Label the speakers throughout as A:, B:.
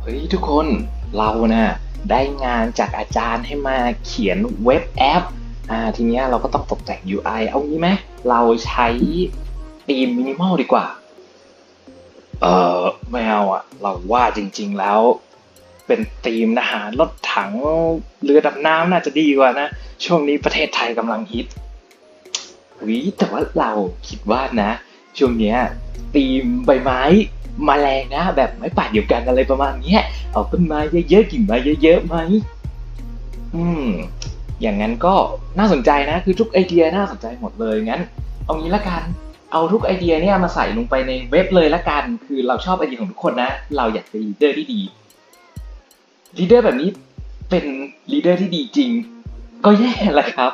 A: เฮ้ยทุกคนเรานะ่ะได้งานจากอาจารย์ให้มาเขียนเว็บแอปอ่าทีเนี้ยเราก็ต้องตกแต่ง UI เอางี้ไหมเราใช้ธีมมินิมอลดีกว่า เออไม่เอาอะเราว่าจริงๆแล้ว เป็นธีมทหารรถถังเรือดำน้ำน่าจะดีกว่านะ ช่วงนี้ประเทศไทยกำลังฮิตวิแต่ว่าเราคิดว่านะ ช่วงเนี้ยธีมใบไม้ มาแรงนะ แบบไม้ป่าเดียวกันอะไรประมาณนี้เอาต้นไม้เยอะๆกิ่งไม้เยอะๆไหมอืมอย่างนั้นก็น่าสนใจนะคือทุกไอเดียน่าสนใจหมดเลยงั้น เอางี้ละกันเอาทุกไอเดียเนี่ยมาใส่ลงไปในเว็บเลยละกัน คือเราชอบไอเดียของทุกคนนะ เราอยากเป็น leader ที่ดี leader แบบนี้เป็น leader ที่ดีจริง ก็แย่แหละครับ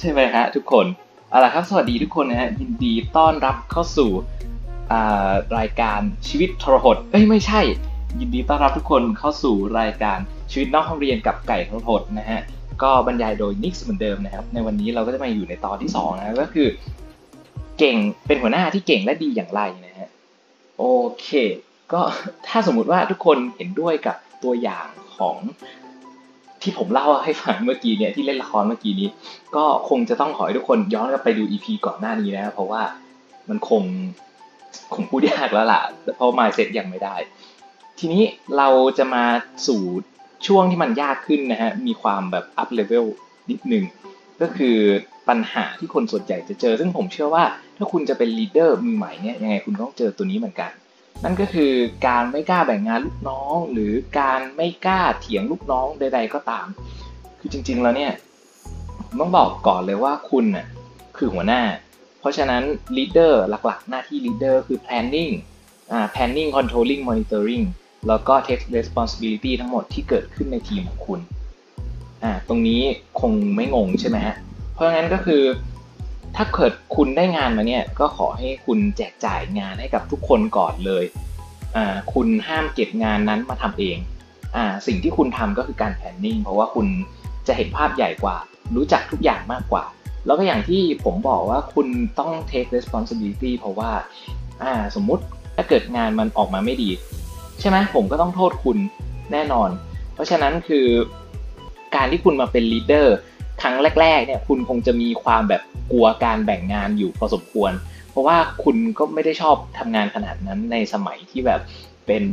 A: ใช่ไหมฮะทุกคนเอาล่ะครับ สวัสดีทุกคนนะฮะยินดีต้อนรับเข้าสู่ รายการชีวิตทรหดเอ้ยไม่ใช่ ยินดีต้อนรับทุกคนเข้าสู่รายการชีวิตนอกห้องเรียนกับไก่ทรหดนะฮะก็บรรยายโดยนิกเหมือนเดิมนะครับ ในวันนี้เราก็จะมาอยู่ในตอนที่2นะก็คือ เก่งเป็นหัวหน้าที่เก่งและดีอย่างไรนะฮะโอเค ก็ถ้าสมมุติว่าทุกคนเห็นด้วยกับตัวอย่างของที่ผมเล่าให้ฟังเมื่อกี้เนี่ยที่เล่นละครเมื่อกี้นี้ ก็คงจะต้องขอให้ทุกคนย้อนกลับไปดู EP ก่อนหน้านี้นะเพราะว่ามันคง คงพูดยากแล้วล่ะเพราะมาเสร็จยังไม่ได้ ทีนี้เราจะมาสู่ช่วงที่มันยากขึ้นนะฮะมีความแบบ up level นิดนึงก็คือปัญหาที่คนส่วนใหญ่จะเจอ ซึ่งผมเชื่อว่าถ้าคุณจะเป็น leader มือใหม่เนี่ยยังไงคุณต้องเจอตัวนี้เหมือนกัน นั่นก็คือการไม่กล้าแบ่งงานลูกน้อง หรือการไม่กล้าเถียงลูกน้องใด ๆ ก็ตาม คือจริงๆแล้วเนี่ยต้องบอกก่อนเลยว่าคุณน่ะคือหัวหน้า เพราะฉะนั้น leader หลักๆ หน้าที่ leader คือ planning อ่า planning controlling monitoring แล้วก็ take responsibility ทั้งหมดที่เกิดขึ้นในทีมของคุณอ่าตรงนี้คงไม่งงใช่ไหมฮะ เพราะงั้นก็คือ ถ้าเกิดคุณได้งานมาเนี่ย ก็ขอให้คุณแจกจ่ายงานให้กับทุกคนก่อนเลยอ่าคุณห้ามเก็บงานนั้นมาทำเองอ่าสิ่งที่คุณทำก็คือการ planning เพราะว่าคุณจะเห็นภาพใหญ่กว่า รู้จักทุกอย่างมากกว่า แล้วก็อย่างที่ผมบอกว่าคุณต้อง take responsibility เพราะว่าอ่าสมมุติถ้าเกิดงานมันออกมาไม่ดี ใช่ไหมผมก็ต้องโทษคุณแน่นอน เพราะฉะนั้นคือการที่คุณมาเป็น leader ครั้งแรกๆเนี่ยคุณคงจะมีความแบบกลัวการแบ่งงานอยู่พอสมควร เพราะว่าคุณก็ไม่ได้ชอบทำงานขนาดนั้นในสมัยที่แบบเป็น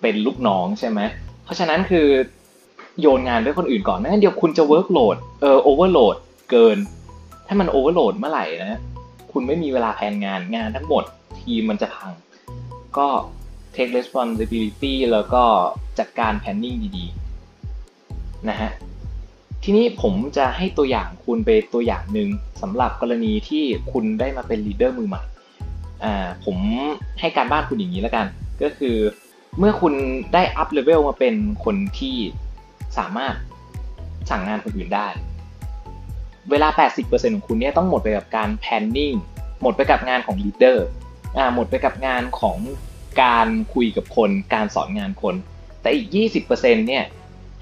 A: เป็นลูกน้องใช่ไหมเพราะฉะนั้นคือโยนงานไปคนอื่นก่อนไม่งั้นเดี๋ยวคุณจะ workload เออ overload เกิน ถ้ามัน overload เมื่อไหร่นะคุณไม่มีเวลา plan งานงานทั้งหมดทีมมันจะพัง ก็ take responsibility แล้วก็จัดการ planning ดีๆนะฮะทีนี้ผมจะให้ตัวอย่างคุณไปตัวอย่างหนึ่งสำหรับกรณีที่คุณได้มาเป็น leader มือใหม่อ่าผมให้การบ้านคุณอย่างนี้แล้วกัน ก็คือเมื่อคุณได้ up level มาเป็นคนที่สามารถสั่งงานคนอื่นได้ เวลา 80%ของคุณเนี่ยต้องหมดไปกับการ planning หมดไปกับงานของ leaderอ่าหมดไปกับงานของการคุยกับคน การสอนงานคน แต่อีก 20%เนี่ย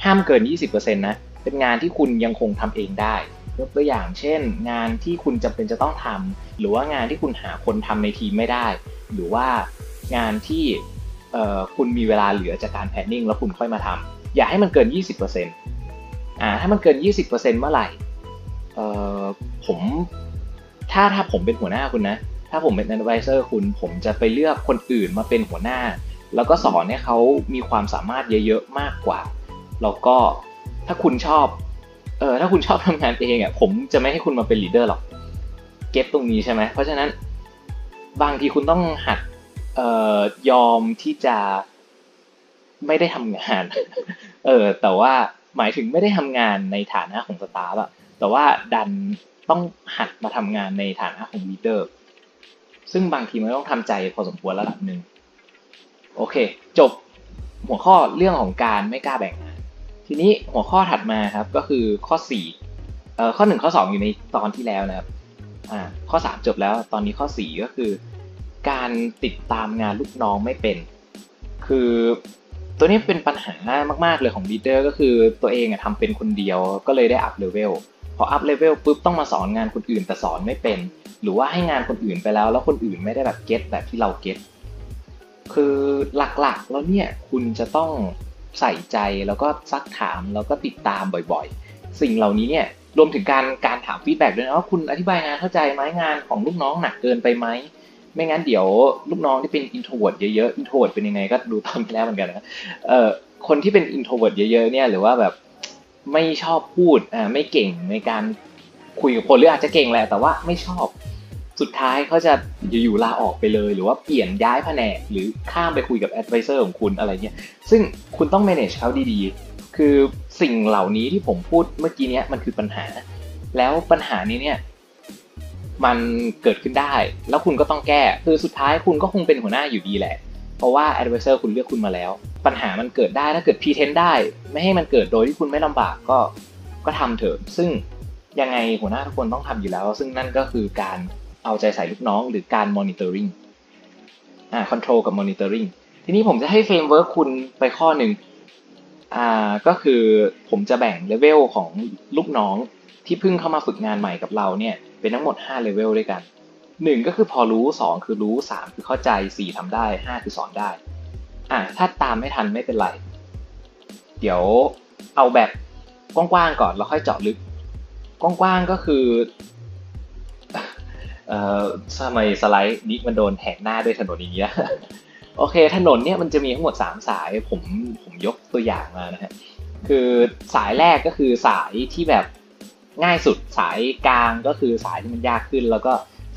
A: ห้ามเกิน 20%นะเป็นงานที่คุณยังคงทำเองได้ยกตัวอย่างเช่น งานที่คุณจำเป็นจะต้องทำหรือว่างานที่คุณหาคนทำในทีมไม่ได้ หรือว่างานที่คุณมีเวลาเหลือจากการแพนนิ่งแล้วคุณค่อยมาทำอย่าให้มันเกิน 20%อ่าถ้ามันเกิน 20%เมื่อไหร่ ผมถ้าถ้าผมเป็นหัวหน้าคุณนะ ถ้าผมเป็น advisor คุณ ผมจะไปเลือกคนอื่นมาเป็นหัวหน้า แล้วก็สอนให้เขามีความสามารถเยอะๆมากกว่า แล้วก็ถ้าคุณชอบ เออถ้าคุณชอบทำงานเองอะ ผมจะไม่ให้คุณมาเป็นลีดเดอร์หรอก เก็ตตรงนี้ใช่ไหม เพราะฉะนั้นบางทีคุณต้องหัด เอ่อ ยอมที่จะไม่ได้ทำงาน เออ แต่ว่าหมายถึงไม่ได้ทำงานในฐานะของ staff อะ แต่ว่าดันต้องหัดมาทำงานในฐานะของ leader ซึ่งบางทีมันต้องทำใจพอสมควรระดับหนึ่ง โอเค จบหัวข้อเรื่องของการไม่กล้าแบ่งงาน ทีนี้หัวข้อถัดมาครับก็คือข้อ4เอ่อข้อ 1 ข้อ 2 อยู่ในตอนที่แล้วนะครับอ่าข้อ 3 จบแล้วตอนนี้ข้อ 4 ก็คือ การติดตามงานลูกน้องไม่เป็น คือตัวนี้เป็นปัญหามาก ๆ เลยของ leader ก็คือตัวเองอะทำเป็นคนเดียวก็เลยได้ up level พอ up level ปุ๊บต้องมาสอนงานคนอื่นแต่สอนไม่เป็น หรือว่าให้งานคนอื่นไปแล้ว แล้วคนอื่นไม่ได้แบบ get แบบที่เรา get คือหลักๆแล้วเนี่ยคุณจะต้องใส่ใจแล้วก็ซักถามแล้วก็ติดตามบ่อยๆ สิ่งเหล่านี้เนี่ยรวมถึงการการถาม feedback ด้วยนะว่าคุณอธิบายงานเข้าใจไหมงานของลูกน้องหนักเกินไปไหมไม่งั้นเดี๋ยวลูกน้องที่เป็น introvert เยอะๆ introvert เป็นยังไงก็ดูตอนที่แล้วเหมือนกันนะเอ่อคนที่เป็น introvert เยอะๆเนี่ยหรือว่าแบบ ไม่ชอบพูดอ่าไม่เก่งในการคุยกับคนหรืออาจจะเก่งแหละแต่ว่าไม่ชอบสุดท้ายเขาจะอยู่ๆลาออกไปเลย หรือว่าเปลี่ยนย้ายแผนกหรือข้ามไปคุยกับ advisor ของคุณอะไรเงี้ยซึ่งคุณต้อง manage เขาดีๆ คือสิ่งเหล่านี้ที่ผมพูดเมื่อกี้เนี้ยมันคือปัญหา แล้วปัญหานี้เนี่ยมันเกิดขึ้นได้ แล้วคุณก็ต้องแก้ คือสุดท้ายคุณก็คงเป็นหัวหน้าอยู่ดีแหละ เพราะว่า advisor คุณเลือกคุณมาแล้ว ปัญหามันเกิดได้ถ้าเกิด pretend ได้ ไม่ให้มันเกิดโดยที่คุณไม่ลำบากก็ก็ทำเถอะซึ่งยังไงหัวหน้าทุกคนต้องทำอยู่แล้ว ซึ่งนั่นก็คือการเอาใจใส่ลูกน้องหรือการ monitoring อ่า control กับ monitoring ทีนี้ผมจะให้ framework คุณไปข้อหนึ่งอ่าก็คือผมจะแบ่งเลเวลของลูกน้องที่เพิ่งเข้ามาฝึกงานใหม่กับเราเนี่ยเป็นทั้งหมด 5 เลเวลด้วยกัน 1 ก็คือพอรู้ 2 คือรู้ 3 คือเข้าใจ 4ทำได้ 5 คือสอนได้ อ่าถ้าตามไม่ทันไม่เป็นไร เดี๋ยวเอาแบบกว้างๆก่อนแล้วค่อยเจาะลึก กว้างๆก็คือเอ่อทำไมสไลด์นี้มันโดนแหกหน้าด้วยถนนอย่างเงี้ยโอเค ถนนเนี่ยมันจะมีทั้งหมด 3 สายผมผมยกตัวอย่างมานะฮะคือสายแรกก็คือสายที่แบบง่ายสุดสายกลางก็คือสายที่มันยากขึ้น แล้วก็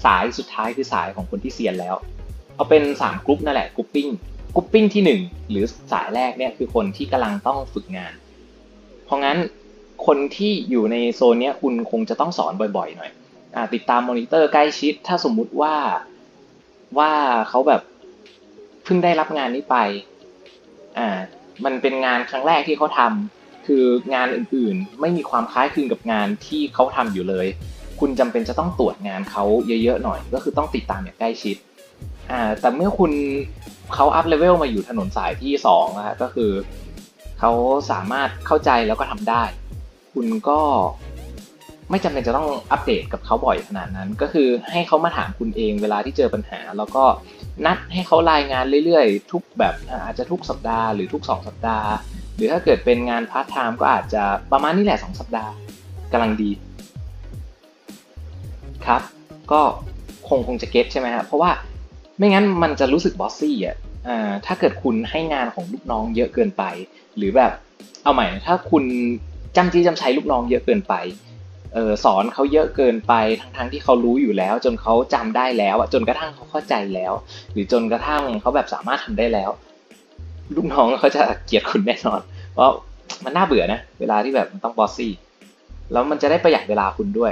A: สายสุดท้ายคือสายของคนที่เซียนแล้ว เอาเป็น3กรุ๊ปนั่นแหละ grouping grouping ที่ 1 หรือสายแรกเนี่ยคือคนที่กำลังต้องฝึกงาน เพราะงั้นคนที่อยู่ในโซนนี้คุณคงจะต้องสอนบ่อยๆ หน่อยติดตามมอนิเตอร์ใกล้ชิด ถ้าสมมุติว่าว่าเขาแบบเพิ่งได้รับงานนี้ไปอ่ามันเป็นงานครั้งแรกที่เขาทำคืองานอื่นๆ ไม่มีความคล้ายคลึงกับงานที่เขาทำอยู่เลย คุณจำเป็นจะต้องตรวจงานเขาเยอะๆหน่อย ก็คือต้องติดตามอย่างใกล้ชิด อ่าแต่เมื่อคุณเขาอัพเลเวลมาอยู่ถนนสายที่สองนะก็คือเขาสามารถเข้าใจแล้วก็ทำได้ คุณก็ไม่จำเป็นจะต้องอัปเดตกับเขาบ่อยขนาดนั้น ก็คือให้เขามาถามคุณเองเวลาที่เจอปัญหา แล้วก็นัดให้เขารายงานเรื่อยๆ ทุกแบบอาจจะทุกสัปดาห์หรือทุก 2 สัปดาห์ หรือถ้าเกิดเป็นงานพาร์ทไทม์ก็อาจจะประมาณนี้แหละ 2 สัปดาห์กำลังดีครับ ก็คงคงจะ get ใช่ไหมครับเพราะว่า ไม่งั้นมันจะรู้สึก bossy อะถ้าเกิดคุณให้งานของลูกน้องเยอะเกินไป หรือแบบเอาใหม่ถ้าคุณจ้ำจี้จ้ำไชลูกน้องเยอะเกินไปเออสอนเขาเยอะเกินไปทั้งทั้งที่เขารู้อยู่แล้ว จนเขาจำได้แล้วจนกระทั่งเขาเข้าใจแล้ว หรือจนกระทั่งเขาแบบสามารถทำได้แล้ว ลูกน้องเขาจะเกลียดคุณแน่นอน เพราะมันน่าเบื่อนะเวลาที่แบบมันต้อง bossy แล้วมันจะได้ประหยัดเวลาคุณด้วย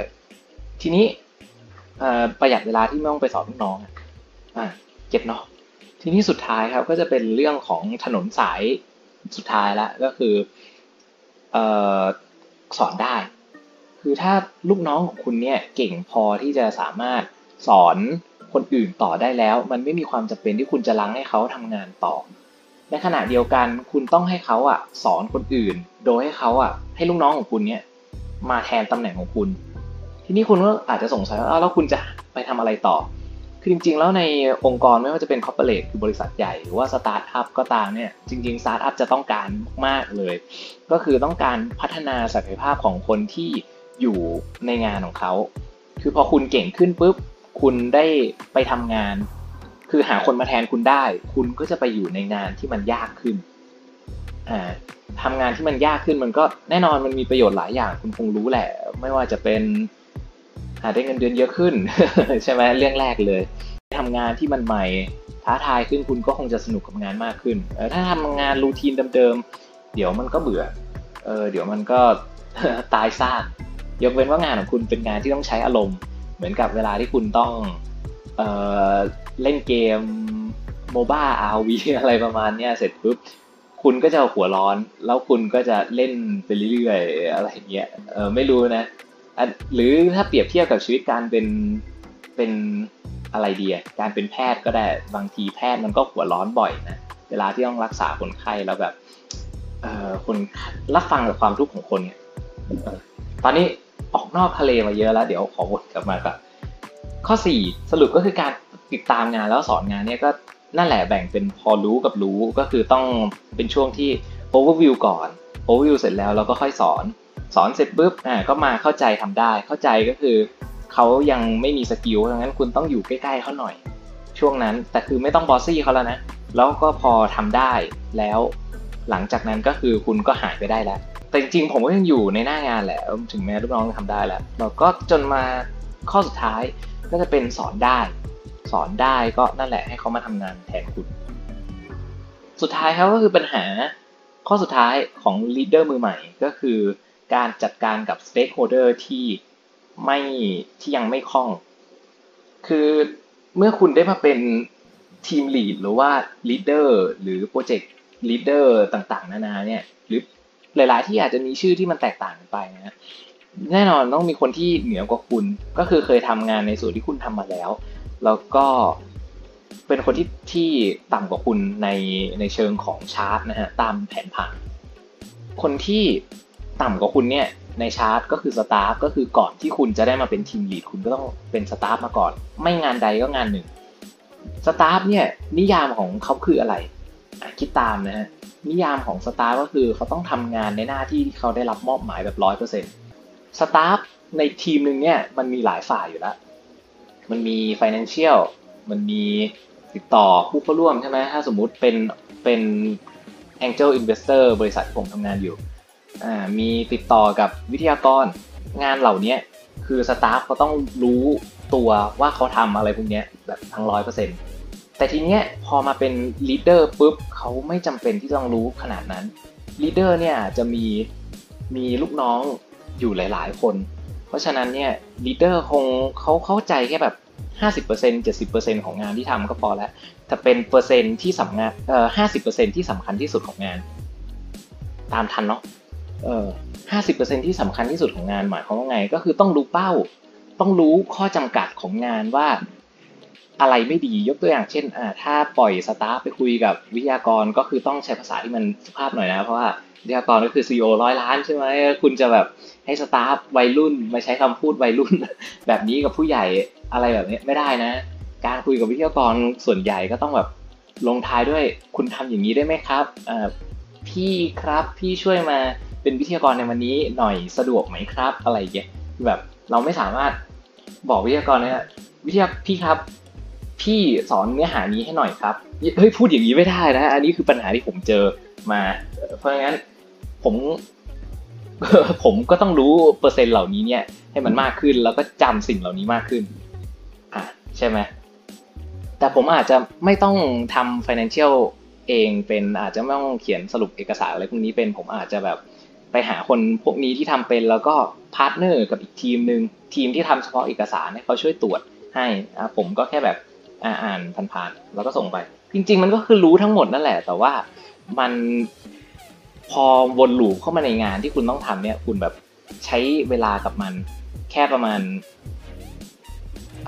A: ทีนี้ประหยัดเวลาที่ไม่ต้องไปสอนลูกน้องอ get เนาะทีนี้สุดท้ายครับก็จะเป็นเรื่องของถนนสายสุดท้ายแล้วก็คืออสอนได้ คือถ้าลูกน้องของคุณเนี่ยเก่งพอที่จะสามารถสอนคนอื่นต่อได้แล้ว มันไม่มีความจำเป็นที่คุณจะรั้งให้เขาทำงานต่อ ในขณะเดียวกันคุณต้องให้เขาอะสอนคนอื่น โดยให้เขาอะให้ลูกน้องของคุณเนี่ยมาแทนตำแหน่งของคุณ ทีนี้คุณก็อาจจะสงสัยว่าแล้วคุณจะไปทำอะไรต่อ คือจริงๆ แล้วในองค์กรไม่ว่าจะเป็น corporate คือบริษัทใหญ่หรือว่าสตาร์ทอัพก็ตามเนี่ยจริงๆสตาร์ทอัพจะต้องการมากเลย ก็คือต้องการพัฒนาศักยภาพของคนที่อยู่ในงานของเขา คือพอคุณเก่งขึ้นปุ๊บคุณได้ไปทำงาน คือหาคนมาแทนคุณได้ คุณก็จะไปอยู่ในงานที่มันยากขึ้นอ่าทำงานที่มันยากขึ้นมันก็แน่นอนมันมีประโยชน์หลายอย่างคุณคงรู้แหละ ไม่ว่าจะเป็น หาได้เงินเดือนเยอะขึ้น ใช่ไหมเรื่องแรกเลยทำงานที่มันใหม่ท้าทายขึ้นคุณก็คงจะสนุกกับงานมากขึ้นถ้าทำงานรูทีนเดิมๆเดี๋ยวมันก็เบื่อเออเดี๋ยวมันก็ตายซากยกเว้นว่างานของคุณเป็นงานที่ต้องใช้อารมณ์ เหมือนกับเวลาที่คุณต้องเออเล่นเกมโมบ้าอาวีอะไรประมาณนี้เสร็จปุ๊บคุณก็จะหัวร้อน แล้วคุณก็จะเล่นไปเรื่อยๆอะไรเงี้ยเออไม่รู้นะ หรือถ้าเปรียบเทียบกับชีวิตการเป็นเป็นอะไรดีอะการเป็นแพทย์ก็ได้บางทีแพทย์มันก็หัวร้อนบ่อยนะเวลาที่ต้องรักษาคนไข้แล้วแบบเออคนรับฟังกับความทุกข์ของคนเนี่ยตอนนี้ออกนอกทะเลมาเยอะแล้ว เดี๋ยวขอวนกลับมาก่อนข้อ 4 สรุปก็คือการติดตามงานแล้วสอนงานเนี่ยก็นั่นแหละแบ่งเป็นพอรู้กับรู้ก็คือต้องเป็นช่วงที่ overview ก่อน overview เสร็จแล้วเราก็ค่อยสอน สอนเสร็จปุ๊บอ่าก็มาเข้าใจทำได้ เข้าใจก็คือเขายังไม่มี skill ดังนั้นคุณต้องอยู่ใกล้ๆเขาหน่อย ช่วงนั้นแต่คือไม่ต้อง bossy เขาแล้วนะแล้วก็พอทำได้แล้ว หลังจากนั้นก็คือคุณก็หายไปได้แล้ว แต่จริงๆผมก็ยังอยู่ในหน้างานแหละถึงแม้ลูกน้องจะทำได้แล้วเราก็จนมาข้อสุดท้ายก็จะเป็นสอนได้ สอนได้ก็นั่นแหละให้เขามาทำงานแทนคุณ สุดท้ายครับก็คือปัญหาข้อสุดท้ายของ leader มือใหม่ก็คือ การจัดการกับ stakeholder ที่ไม่ที่ยังไม่คล่อง คือเมื่อคุณได้มาเป็น team lead หรือว่า leader หรือ project leader ต่างๆ นานาเนี่ยหรือหลายๆที่อาจจะมีชื่อที่มันแตกต่างกันไปนะแน่นอนต้องมีคนที่เหนือกว่าคุณ ก็คือเคยทำงานในส่วนที่คุณทำมาแล้ว แล้วก็เป็นคนที่ที่ต่ำกว่าคุณในในเชิงของชาร์ตนะฮะตามแผนผังคนที่ ต่ำกว่าคุณเนี่ยในชาร์ตก็คือ staff ก็คือก่อนที่คุณจะได้มาเป็น team lead คุณก็ต้องเป็น staff มาก่อน ไม่งานใดก็งานหนึ่ง staff เนี่ยนิยามของเขาคืออะไรคิดตามนะฮะนิยามของ staff ก็คือเขาต้องทำงานในหน้าที่ที่เขาได้รับมอบหมายแบบร้อยเปอร์เซ็นต์staff ในทีมหนึ่งเนี่ยมันมีหลายฝ่ายอยู่แล้ว มันมี financial มันมีติดต่อผู้เข้าร่วมใช่ไหมถ้าสมมุติเป็นเป็น angel investor บริษัทที่ผมทำงานอยู่ มีติดต่อกับวิทยากรงานเหล่านี้คือ staff เขาต้องรู้ตัวว่าเขาทำอะไรพวกนี้แบบทั้งร้อยเปอร์เซ็นต์แต่ทีเนี้ยพอมาเป็น leader ปุ๊บเขาไม่จำเป็นที่ต้องรู้ขนาดนั้นleader เนี่ยจะมีมีลูกน้องอยู่หลาย ๆ คน เพราะฉะนั้นเนี่ย leader คงเขาเข้าใจแค่แบบ 50% 70%ของงานที่ทำก็พอแล้วแต่เป็นเปอร์เซ็นต์ที่สำคัญเอ่อ50%ที่สำคัญที่สุดของงาน ตามทันเนาะ ห้าสิบเปออ50%ที่สำคัญที่สุดของงานหมายความว่าไง ก็คือต้องรู้เป้า ต้องรู้ข้อจำกัดของงานว่าอะไรไม่ดียกตัวอย่างเช่นอ่าถ้าปล่อย staff ไปคุยกับวิทยากรก็คือต้องใช้ภาษาที่มันสุภาพหน่อยนะเพราะว่าวิทยากรก็คือซีอร้อยล้านใช่ไหมคุณจะแบบให้สตาฟวัยรุ่นมาใช้คำพูดวัยรุ่น แบบนี้กับผู้ใหญ่อะไรแบบนี้ไม่ได้นะ การคุยกับวิทยากรส่วนใหญ่ก็ต้องแบบลงท้ายด้วยคุณทำอย่างนี้ได้ไหมครับอ่าพี่ครับพี่ช่วยมา เป็นวิทยากรในวันนี้หน่อยสะดวกไหมครับ อะไรอย่างเงี้ยแบบเราไม่สามารถบอกวิทยากรเนี่ยวิทยาพี่ครับ พี่สอนเนื้อหานี้ให้หน่อยครับเฮ้ยพูดอย่างนี้ไม่ได้นะ อันนี้คือปัญหาที่ผมเจอมา เพราะงั้นผมผมก็ต้องรู้เปอร์เซ็นต์เหล่านี้เนี่ย ให้มันมากขึ้นแล้วก็จำสิ่งเหล่านี้มากขึ้นอะใช่ไหมแต่ผมอาจจะไม่ต้องทำ financial เองเป็นอาจจะไม่ต้องเขียนสรุปเอกสารอะไรพวกนี้เป็นผมอาจจะแบบ ไปหาคนพวกนี้ที่ทำเป็นแล้วก็ partner กับอีกทีมหนึ่งทีมที่ทำเฉพาะเอกสารให้เขาช่วยตรวจให้อะผมก็แค่แบบอ่านผ่านๆแล้วก็ส่งไป จริง ๆ มันก็คือรู้ทั้งหมดนั่นแหละ แต่ว่ามันพอวนลูปเข้ามาในงานที่คุณต้องทำเนี่ย คุณแบบใช้เวลากับมันแค่ประมาณ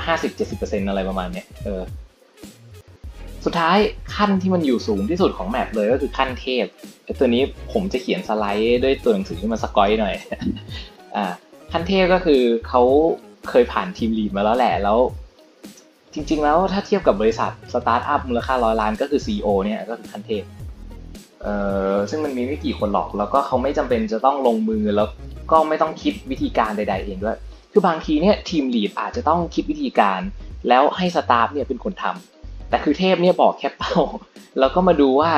A: ห้าสิบเจ็ดสิบเปอร์เซ็นอะไรประมาณเนี้ยเออ สุดท้ายขั้นที่มันอยู่สูงที่สุดของแมปเลยก็คือขั้นเทพไอตัวนี้ผมจะเขียนสไลด์ด้วยตัวหนังสือที่มันสกอยหน่อยอ่าขั้นเทพก็คือเขาเคยผ่าน team lead มาแล้วแหละแล้วจริง ๆ แล้วถ้าเทียบกับบริษัทสตาร์ทอัพมูลค่าร้อยล้านก็คือ CEO เนี่ยก็คือขั้นเทพเอ่อซึ่งมันมีไม่กี่คนหรอกแล้วก็เขาไม่จำเป็นจะต้องลงมือแล้วก็ไม่ต้องคิดวิธีการใด ๆ เองด้วย คือบางทีเนี่ย team lead อาจจะต้องคิดวิธีการ แล้วให้ staff เนี่ยเป็นคนทำ แต่ขั้นเทพเนี่ยบอกแค่เป้า แล้วก็มาดูว่า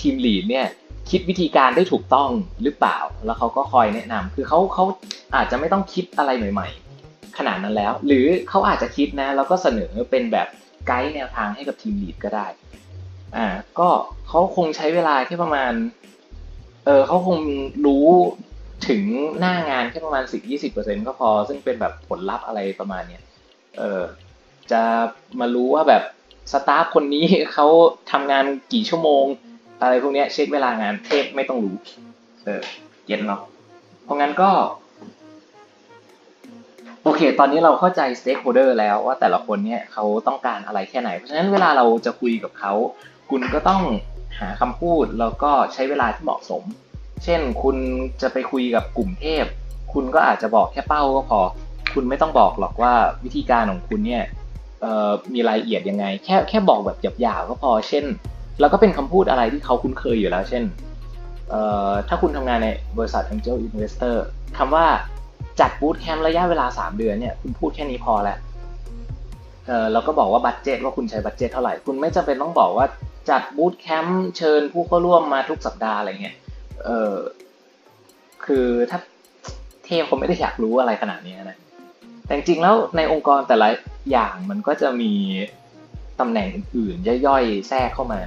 A: team lead เนี่ยคิดวิธีการได้ถูกต้องหรือเปล่า แล้วเขาก็คอยแนะนำคือเขาเขาอาจจะไม่ต้องคิดอะไรใหม่ ๆ ขนาดนั้นแล้ว หรือเขาอาจจะคิดนะแล้วก็เสนอเป็นแบบไกด์แนวทางให้กับทีมลีดก็ได้ อ่า ก็เขาคงใช้เวลาแค่ประมาณ เออเขาคงรู้ถึงหน้างานแค่ประมาณสิบยี่สิบเปอร์เซ็นก็พอ ซึ่งเป็นแบบผลลัพธ์อะไรประมาณเนี้ย เออจะมารู้ว่าแบบ สตาฟคนนี้เขาทำงานกี่ชั่วโมง อะไรพวกนี้เช็คเวลางานเทพไม่ต้องรู้ เออเย็นเนาะเพราะงั้นก็ โอเค ตอนนี้เราเข้าใจ stakeholder แล้วว่าแต่ละคนเนี่ยเขาต้องการอะไรแค่ไหน เพราะฉะนั้นเวลาเราจะคุยกับเขา คุณก็ต้องหาคำพูดแล้วก็ใช้เวลาที่เหมาะสม เช่นคุณจะไปคุยกับกลุ่มเทพ คุณก็อาจจะบอกแค่เป้าก็พอ คุณไม่ต้องบอกหรอกว่าวิธีการของคุณเนี่ย มีรายละเอียดยังไง แค่แค่บอกแบบหยาบๆก็พอเช่น แล้วก็เป็นคำพูดอะไรที่เขาคุ้นเคยอยู่แล้ว เช่นถ้าคุณทำงานในบริษัท Angel Investor คำว่าจัด bootcamp ระยะเวลา 3 เดือนเนี่ยคุณพูดแค่นี้พอแล้วเราก็บอกว่า budget ว่าคุณใช้ budget เท่าไหร่ คุณไม่จำเป็นต้องบอกว่าจัด bootcamp เชิญผู้เข้าร่วมมาทุกสัปดาห์อะไรเงี้ยเออคือถ้าเทพเขาไม่ได้อยากรู้อะไรขนาดนี้นะแต่จริงๆแล้วในองค์กรแต่ละ อย่างมันก็จะมีตำแหน่งอื่นๆย่อยๆ แทรกเข้ามา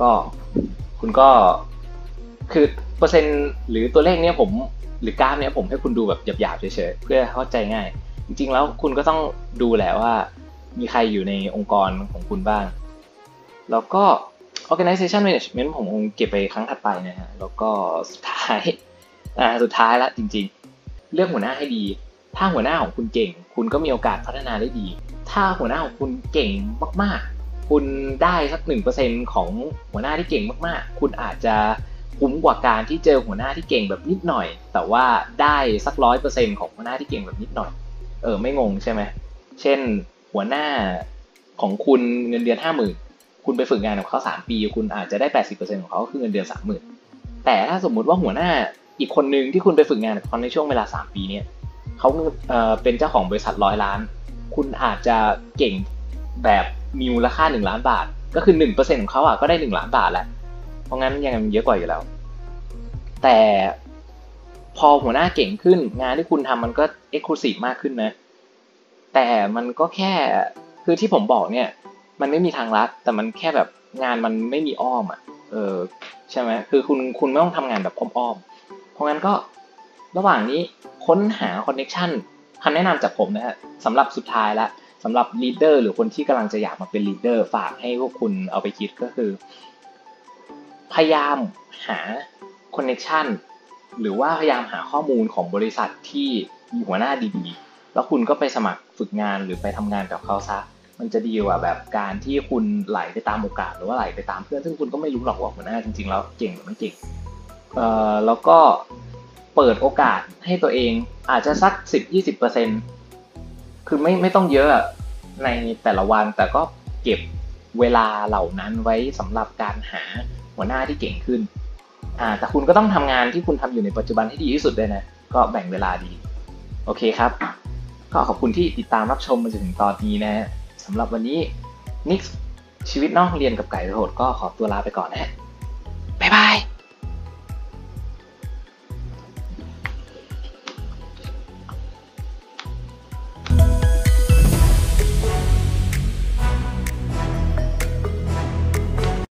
A: ก็คุณก็คือเปอร์เซ็นต์หรือตัวเลขเนี้ยผมหรือกราฟเนี้ยผมให้คุณดูแบบหยาบๆเฉยๆเพื่อเข้าใจง่าย จริงๆแล้วคุณก็ต้องดูแหละว่า มีใครอยู่ในองค์กรของคุณบ้าง แล้วก็ organization management ผมคงเก็บไปครั้งถัดไปนะฮะแล้วก็สุดท้ายอ่าสุดท้ายละจริง ๆ เลือกหัวหน้าให้ดี ถ้าหัวหน้าของคุณเก่ง คุณก็มีโอกาสพัฒนาได้ดี ถ้าหัวหน้าของคุณเก่งมาก ๆ คุณได้สักหนึ่งเปอร์เซ็นของหัวหน้าที่เก่งมาก ๆ คุณอาจจะคุ้มกว่าการที่เจอหัวหน้าที่เก่งแบบนิดหน่อย แต่ว่าได้สักร้อยเปอร์เซ็นของหัวหน้าที่เก่งแบบนิดหน่อย เออไม่งงใช่ไหมเช่น หัวหน้าของคุณเงินเดือนห้าหมื่นคุณไปฝึกงานกับเขาสามปี คุณอาจจะได้แปดสิบเปอร์เซ็นของเขาคือเงินเดือนสามหมื่นแต่ถ้าสมมุติว่าหัวหน้าอีกคนหนึ่งที่คุณไปฝึกงานกับเขาในช่วงเวลาสามปีเนี่ยเขาเอ่อเป็นเจ้าของบริษัทร้อยล้าน คุณอาจจะเก่งแบบมีมูลค่าหนึ่งล้านบาท ก็คือหนึ่งเปอร์เซ็นของเขาอะก็ได้หนึ่งล้านบาทแหละเพราะงั้นยังเยอะกว่าอยู่แล้ว แต่พอหัวหน้าเก่งขึ้น งานที่คุณทำมันก็exclusive มากขึ้นนะ แต่มันก็แค่คือที่ผมบอกเนี่ย มันไม่มีทางลัด แต่มันแค่แบบงานมันไม่มีอ้อมอะเออใช่ไหมคือคุณคุณไม่ต้องทำงานแบบอ้อมๆเพราะงั้นก็ระหว่างนี้ค้นหา connection คำแนะนำจากผมนะฮะสำหรับสุดท้ายละสำหรับ leader หรือคนที่กำลังจะอยากมาเป็น leader ฝากให้พวกคุณเอาไปคิดก็คือ พยายามหาคอนเน็ชันหรือว่าพยายามหาข้อมูลของบริษัทที่มีหัวหน้าดีๆ แล้วคุณก็ไปสมัครฝึกงานหรือไปทำงานกับเขาซะ มันจะดีกว่าแบบการที่คุณไหลไปตามโอกาสหรือว่าไหลไปตามเพื่อน ซึ่งคุณก็ไม่รู้หรอกว่าหัวหน้าจริงๆแล้วเก่งหรือไม่เก่ง เอ่อ แล้วก็ เปิดโอกาสให้ตัวเองอาจจะสักสิบยี่สิบเปอร์เซ็นคือไม่ไม่ต้องเยอะในแต่ละวันแต่ก็เก็บเวลาเหล่านั้นไว้สำหรับการหาหัวหน้าที่เก่งขึ้นอ่าแต่คุณก็ต้องทำงานที่คุณทำอยู่ในปัจจุบันให้ดีที่สุดเลยนะ ก็แบ่งเวลาดี โอเคครับ ก็ขอบคุณที่ติดตามรับชมมาจนถึงตอนนี้นะสำหรับวันนี้นิกชีวิตนอกเรียนกับไก่โหดก็ขอตัวลาไปก่อนนะบ๊ายบาย